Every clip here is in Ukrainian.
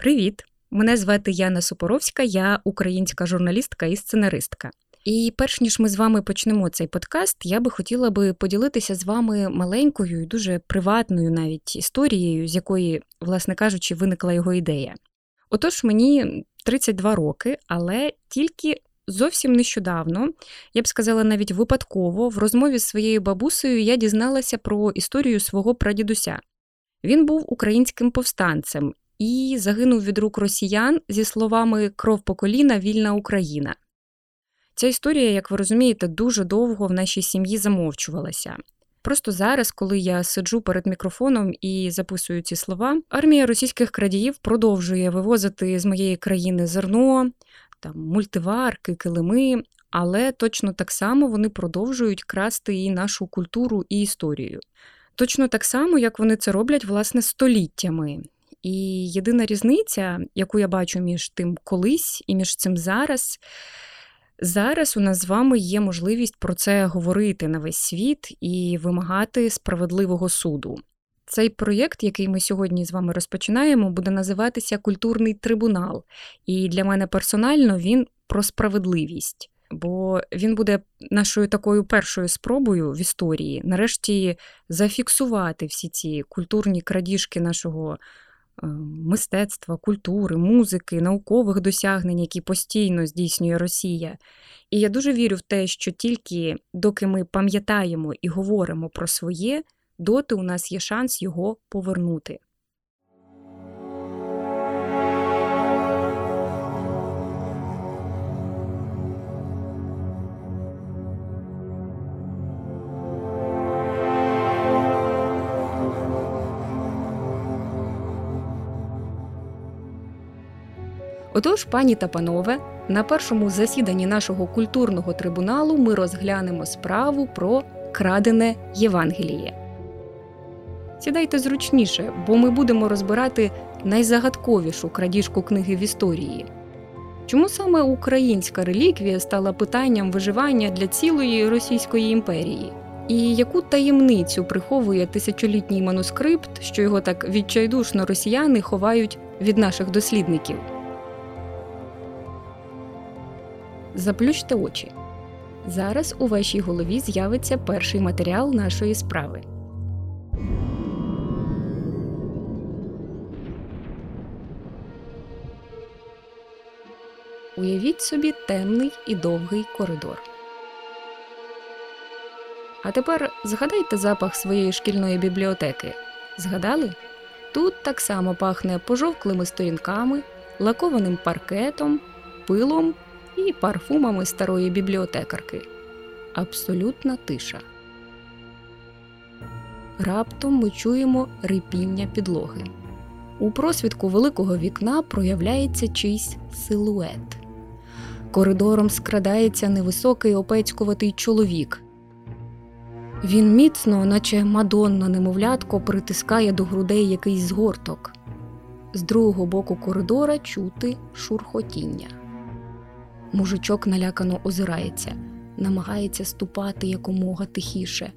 Привіт! Мене звати Яна Супоровська, я українська журналістка і сценаристка. І перш ніж ми з вами почнемо цей подкаст, я би хотіла би поділитися з вами маленькою і дуже приватною навіть історією, з якої, власне кажучи, виникла його ідея. Отож, мені 32 роки, але тільки зовсім нещодавно, я б сказала, навіть випадково, в розмові з своєю бабусею я дізналася про історію свого прадідуся. Він був українським повстанцем і загинув від рук росіян зі словами Кров по коліна, вільна Україна. Ця історія, як ви розумієте, дуже довго в нашій сім'ї замовчувалася. Просто зараз, коли я сиджу перед мікрофоном і записую ці слова, армія російських крадіїв продовжує вивозити з моєї країни зерно, там мультиварки, килими, але точно так само вони продовжують красти і нашу культуру і історію. Точно так само, як вони це роблять власне століттями. І єдина різниця, яку я бачу між тим колись і між цим зараз. Зараз у нас з вами є можливість про це говорити на весь світ і вимагати справедливого суду. Цей проєкт, який ми сьогодні з вами розпочинаємо, буде називатися Культурний трибунал. І для мене персонально він про справедливість, бо він буде нашою такою першою спробою в історії нарешті зафіксувати всі ці культурні крадіжки нашого мистецтва, культури, музики, наукових досягнень, які постійно здійснює Росія. І я дуже вірю в те, що тільки доки ми пам'ятаємо і говоримо про своє, доти у нас є шанс його повернути. Отож, пані та панове, на першому засіданні нашого культурного трибуналу ми розглянемо справу про крадене Євангеліє. Сідайте зручніше, бо ми будемо розбирати найзагадковішу крадіжку книги в історії. Чому саме українська реліквія стала питанням виживання для цілої Російської імперії? І яку таємницю приховує тисячолітній манускрипт, що його так відчайдушно росіяни ховають від наших дослідників? Заплющте очі. Зараз у вашій голові з'явиться перший матеріал нашої справи. Уявіть собі темний і довгий коридор. А тепер згадайте запах своєї шкільної бібліотеки. Згадали? Тут так само пахне пожовклими сторінками, лакованим паркетом, пилом і парфумами старої бібліотекарки. Абсолютна тиша. Раптом ми чуємо рипіння підлоги. У просвідку великого вікна проявляється чийсь силует. Коридором скрадається невисокий опецькуватий чоловік. Він міцно, наче мадонна немовлятко, притискає до грудей якийсь згорток. З другого боку коридора чути шурхотіння. Мужичок налякано озирається, намагається ступати якомога тихіше.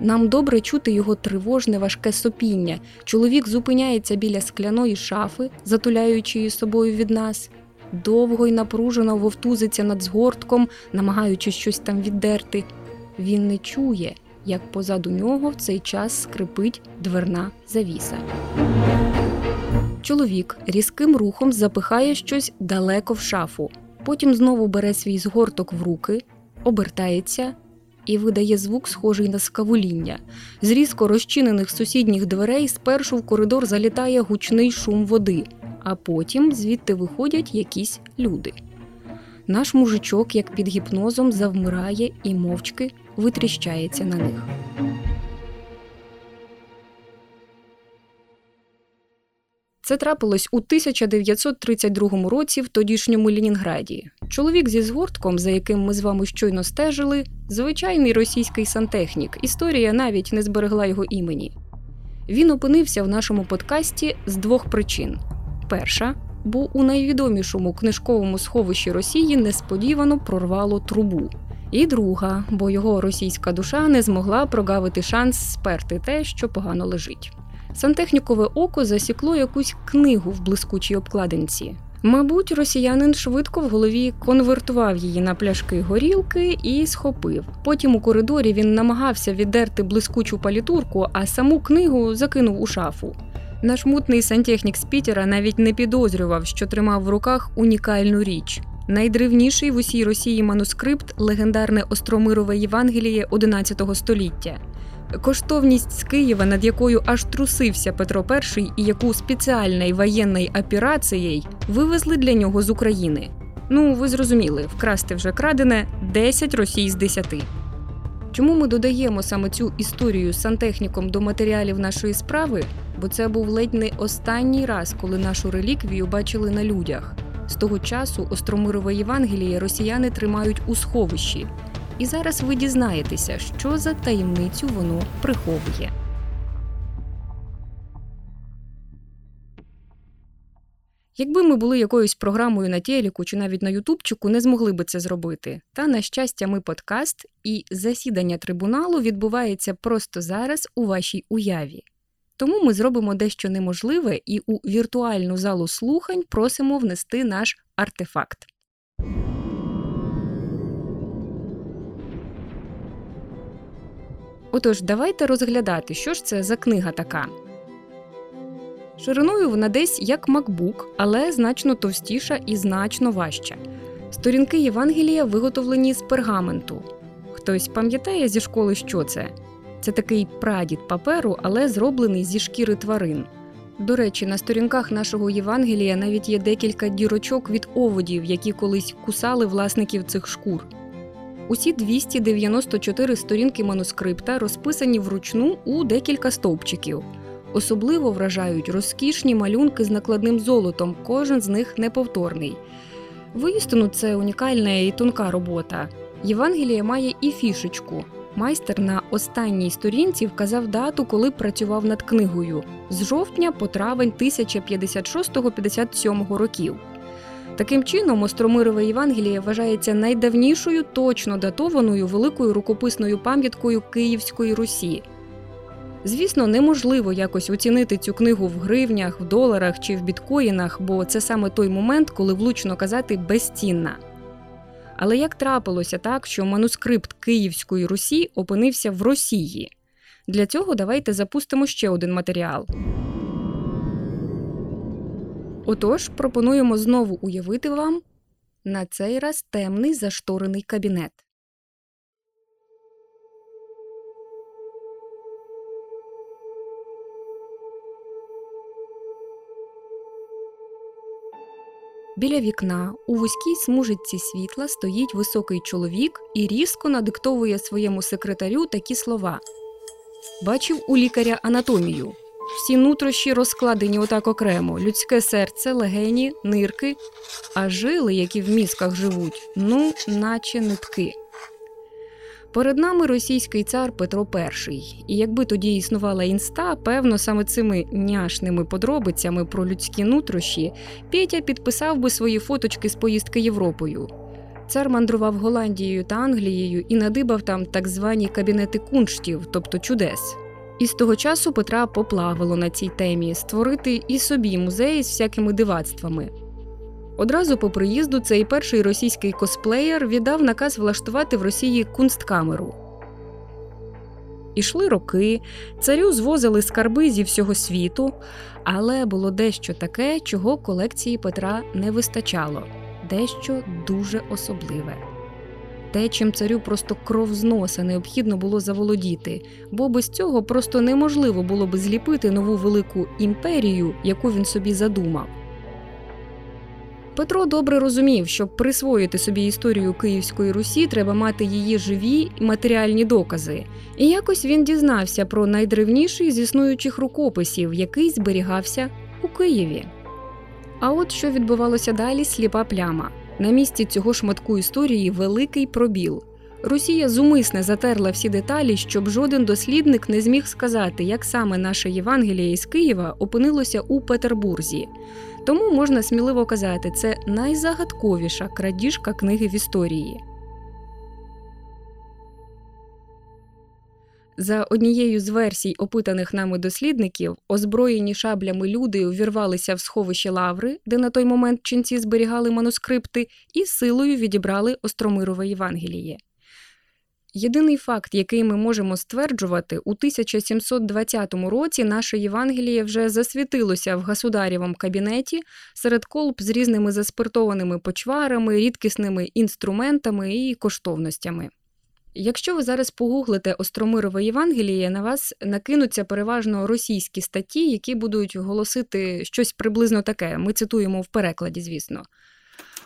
Нам добре чути його тривожне, важке сопіння. Чоловік зупиняється біля скляної шафи, затуляючи її собою від нас, довго й напружено вовтузиться над згортком, намагаючись щось там віддерти. Він не чує, як позаду нього в цей час скрипить дверна завіса. Чоловік різким рухом запихає щось далеко в шафу. Потім знову бере свій згорток в руки, обертається і видає звук, схожий на скавуління. З різко розчинених сусідніх дверей спершу в коридор залітає гучний шум води, а потім звідти виходять якісь люди. Наш мужичок, як під гіпнозом, завмирає і мовчки витріщається на них. Це трапилось у 1932 році в тодішньому Ленінграді. Чоловік зі згортком, за яким ми з вами щойно стежили, звичайний російський сантехнік. Історія навіть не зберегла його імені. Він опинився в нашому подкасті з двох причин: перша, бо у найвідомішому книжковому сховищі Росії несподівано прорвало трубу. І друга, бо його російська душа не змогла прогавити шанс сперти те, що погано лежить. Сантехнікове око засікло якусь книгу в блискучій обкладинці. Мабуть, росіянин швидко в голові конвертував її на пляшки горілки і схопив. Потім у коридорі він намагався віддерти блискучу палітурку, а саму книгу закинув у шафу. Наш мутний сантехнік з Пітера навіть не підозрював, що тримав в руках унікальну річ. Найдревніший в усій Росії манускрипт легендарне Остромирове Євангеліє XI століття. Коштовність з Києва, над якою аж трусився Петро І і яку спеціальною воєнною операцією вивезли для нього з України. Ну, ви зрозуміли, вкрасти вже крадене 10 Росій з 10. Чому ми додаємо саме цю історію з сантехніком до матеріалів нашої справи? Бо це був ледь не останній раз, коли нашу реліквію бачили на людях. З того часу Остромирове Євангеліє росіяни тримають у сховищі. І зараз ви дізнаєтеся, що за таємницю воно приховує. Якби ми були якоюсь програмою на телеку чи навіть на Ютубчику, не змогли би це зробити. Та, на щастя, ми подкаст, і засідання трибуналу відбувається просто зараз у вашій уяві. Тому ми зробимо дещо неможливе і у віртуальну залу слухань просимо внести наш артефакт. Отож, давайте розглядати, що ж це за книга така. Шириною вона десь як MacBook, але значно товстіша і значно важча. Сторінки Євангелія виготовлені з пергаменту. Хтось пам'ятає зі школи, що це? Це такий прадід паперу, але зроблений зі шкіри тварин. До речі, на сторінках нашого Євангелія навіть є декілька дірочок від оводів, які колись кусали власників цих шкур. Усі 294 сторінки манускрипта розписані вручну у декілька стовпчиків. Особливо вражають розкішні малюнки з накладним золотом, кожен з них неповторний. Воістину, це унікальна і тонка робота. Євангеліє має і фішечку. Майстер на останній сторінці вказав дату, коли працював над книгою з жовтня по травень 1056-57 років. Таким чином, Остромирове Євангеліє вважається найдавнішою точно датованою великою рукописною пам'яткою Київської Русі. Звісно, неможливо якось оцінити цю книгу в гривнях, в доларах чи в біткоїнах, бо це саме той момент, коли влучно казати безцінна. Але як трапилося так, що манускрипт Київської Русі опинився в Росії? Для цього давайте запустимо ще один матеріал. Отож, пропонуємо знову уявити вам на цей раз темний зашторений кабінет. Біля вікна у вузькій смужиці світла стоїть високий чоловік і різко надиктовує своєму секретарю такі слова: Бачив у лікаря анатомію. Всі нутрощі розкладені отак окремо: людське серце, легені, нирки, а жили, які в мізках живуть, ну, наче нитки. Перед нами російський цар Петро І. І якби тоді існувала інста, певно, саме цими няшними подробицями про людські нутрощі Петя підписав би свої фоточки з поїздки Європою. Цар мандрував Голландією та Англією і надибав там так звані кабінети кунштів, тобто чудес. І з того часу Петра поплавило на цій темі створити і собі музей з всякими дивацтвами. Одразу по приїзду цей перший російський косплеєр віддав наказ влаштувати в Росії кунсткамеру. Ішли роки, царю звозили скарби зі всього світу, але було дещо таке, чого колекції Петра не вистачало дещо дуже особливе. Те, чим царю просто кров з носа необхідно було заволодіти, бо без цього просто неможливо було би зліпити нову велику імперію, яку він собі задумав. Петро добре розумів, щоб присвоїти собі історію Київської Русі, треба мати її живі і матеріальні докази. І якось він дізнався про найдревніший з існуючих рукописів, який зберігався у Києві. А от що відбувалося далі, сліпа пляма. На місці цього шматку історії великий пробіл. Росія зумисне затерла всі деталі, щоб жоден дослідник не зміг сказати, як саме наше Євангеліє із Києва опинилося у Петербурзі. Тому можна сміливо казати, це найзагадковіша крадіжка книги в історії. За однією з версій опитаних нами дослідників, озброєні шаблями люди увірвалися в сховище лаври, де на той момент ченці зберігали манускрипти, і силою відібрали Остромирове Євангеліє. Єдиний факт, який ми можемо стверджувати, у 1720 році наше Євангеліє вже засвітилося в государєвому кабінеті серед колб з різними заспиртованими почварами, рідкісними інструментами і коштовностями. Якщо ви зараз погуглите Остромирове Євангеліє, на вас накинуться переважно російські статті, які будуть голосити щось приблизно таке. Ми цитуємо в перекладі, звісно.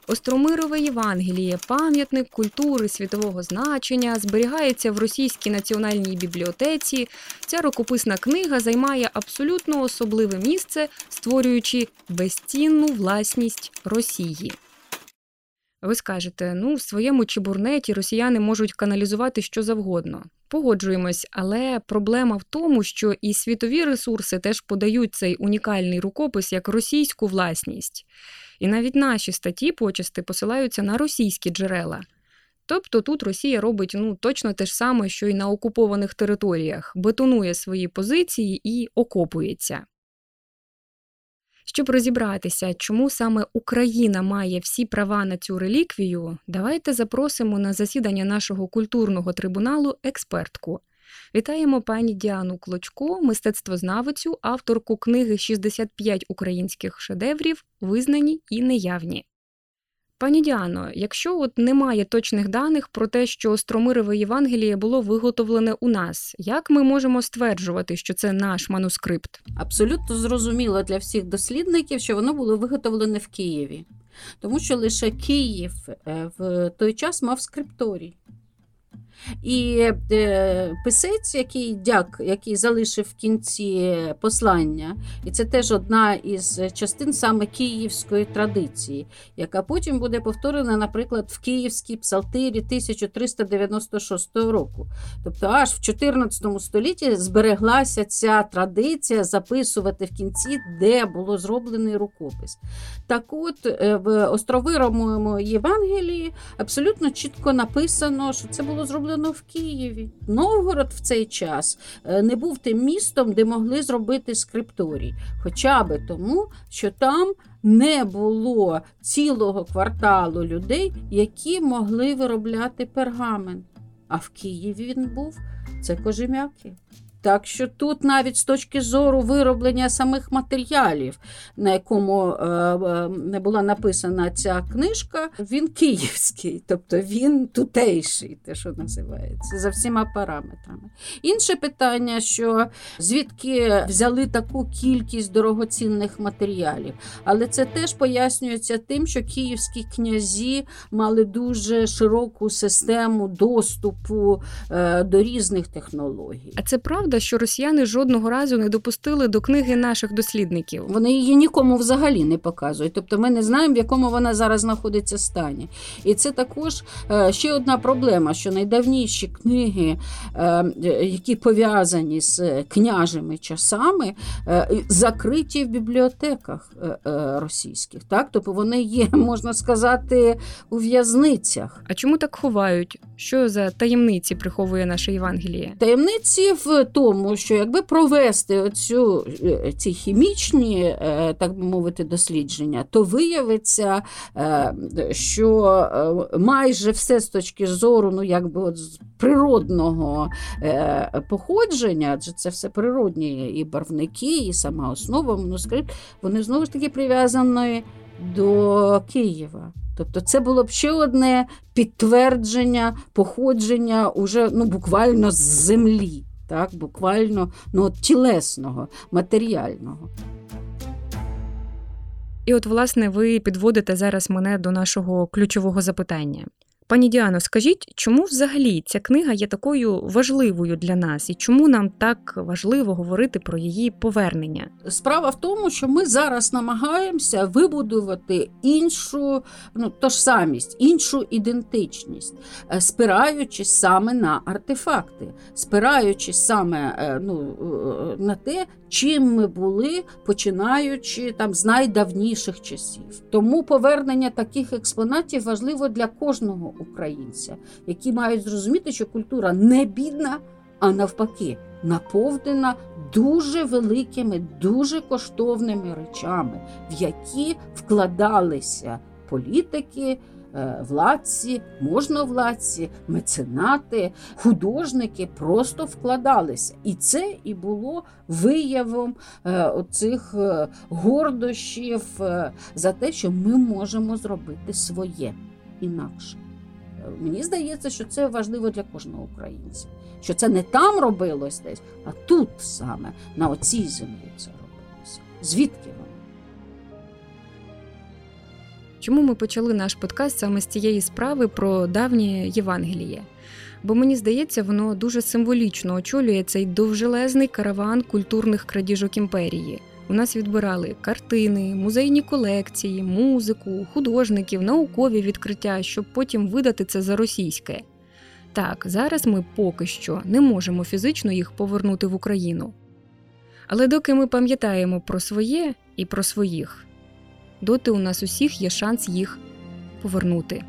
Остромирове Євангеліє, пам'ятник культури світового значення, зберігається в Російській національній бібліотеці. Ця рукописна книга займає абсолютно особливе місце, створюючи безцінну власність Росії. Ви скажете, ну, в своєму чебурнеті росіяни можуть каналізувати що завгодно. Погоджуємось, але проблема в тому, що і світові ресурси теж подають цей унікальний рукопис як російську власність. І навіть наші статті почасти посилаються на російські джерела. Тобто тут Росія робить ну, точно те ж саме, що й на окупованих територіях, бетонує свої позиції і окопується. Щоб розібратися, чому саме Україна має всі права на цю реліквію, давайте запросимо на засідання нашого культурного трибуналу експертку. Вітаємо пані Діану Клочко, мистецтвознавицю, авторку книги «65 українських шедеврів, визнані і неявні. Пані Діано, якщо от немає точних даних про те, що Остромирове Євангеліє було виготовлене у нас, як ми можемо стверджувати, що це наш манускрипт? Абсолютно зрозуміло для всіх дослідників, що воно було виготовлене в Києві, тому що лише Київ е, в той час мав скрипторій. І е, писець, який дяк, який залишив в кінці послання, і це теж одна із частин саме київської традиції, яка потім буде повторена, наприклад, в Київській псалтирі 1396 року. Тобто, аж в 14 столітті збереглася ця традиція записувати в кінці, де було зроблений рукопис. Так от е, в островирому Євангелії абсолютно чітко написано, що це було зроблено зроблено в Києві. Новгород в цей час е, не був тим містом, де могли зробити скрипторій. Хоча би тому, що там не було цілого кварталу людей, які могли виробляти пергамент. А в Києві він був це кожем'яки. Так що тут навіть з точки зору вироблення самих матеріалів, на якому е, е, не була написана ця книжка, він київський, тобто він тутейший, те, що називається, за всіма параметрами. Інше питання, що звідки взяли таку кількість дорогоцінних матеріалів, але це теж пояснюється тим, що київські князі мали дуже широку систему доступу е, до різних технологій. А це правда? Правда, що росіяни жодного разу не допустили до книги наших дослідників. Вони її нікому взагалі не показують. Тобто ми не знаємо, в якому вона зараз знаходиться стані. І це також е, ще одна проблема: що найдавніші книги, е, які пов'язані з княжими часами, е, закриті в бібліотеках російських. Так? Тобто вони є, можна сказати, у в'язницях. А чому так ховають? Що за таємниці приховує наше Євангеліє? Таємниці в тому, що якби провести оцю, е, ці хімічні, е, так би мовити, дослідження, то виявиться, е, що майже все з точки зору, ну якби от природного походження, адже це все природні і барвники, і сама основа манускрипт, вони знову ж таки прив'язані до Києва. Тобто це було б ще одне підтвердження походження уже ну, буквально з землі так, буквально ну, тілесного, матеріального. І от, власне, ви підводите зараз мене до нашого ключового запитання. Пані Діано, скажіть, чому взагалі ця книга є такою важливою для нас, і чому нам так важливо говорити про її повернення? Справа в тому, що ми зараз намагаємося вибудувати іншу ну то ж самість, іншу ідентичність, е, спираючись саме на артефакти, спираючись саме е, ну, е, на те, чим ми були, починаючи там з найдавніших часів. Тому повернення таких експонатів важливо для кожного українця, які мають зрозуміти, що культура не бідна, а навпаки, наповнена дуже великими, дуже коштовними речами, в які вкладалися політики. е, Владці, можновладці, меценати, художники просто вкладалися. І це і було виявом е, оцих е, гордощів за те, що ми можемо зробити своє інакше. Мені здається, що це важливо для кожного українця. Що це не там робилось десь, а тут саме, на оцій землі це робилося. Звідки воно? Чому ми почали наш подкаст саме з цієї справи про давнє Євангеліє? Бо мені здається, воно дуже символічно очолює цей довжелезний караван культурних крадіжок імперії. У нас відбирали картини, музейні колекції, музику, художників, наукові відкриття, щоб потім видати це за російське. Так, зараз ми поки що не можемо фізично їх повернути в Україну. Але доки ми пам'ятаємо про своє і про своїх, доти у нас усіх є шанс їх повернути.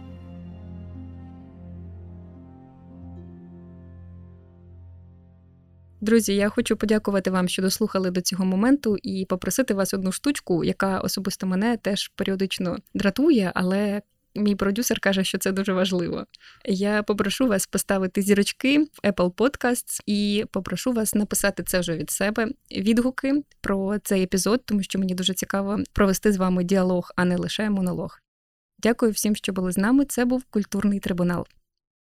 Друзі, я хочу подякувати вам, що дослухали до цього моменту, і попросити вас одну штучку, яка особисто мене теж періодично дратує, але мій продюсер каже, що це дуже важливо. Я попрошу вас поставити зірочки Apple Podcasts і попрошу вас написати це вже від себе відгуки про цей епізод, тому що мені дуже цікаво провести з вами діалог, а не лише монолог. Дякую всім, що були з нами. Це був культурний трибунал.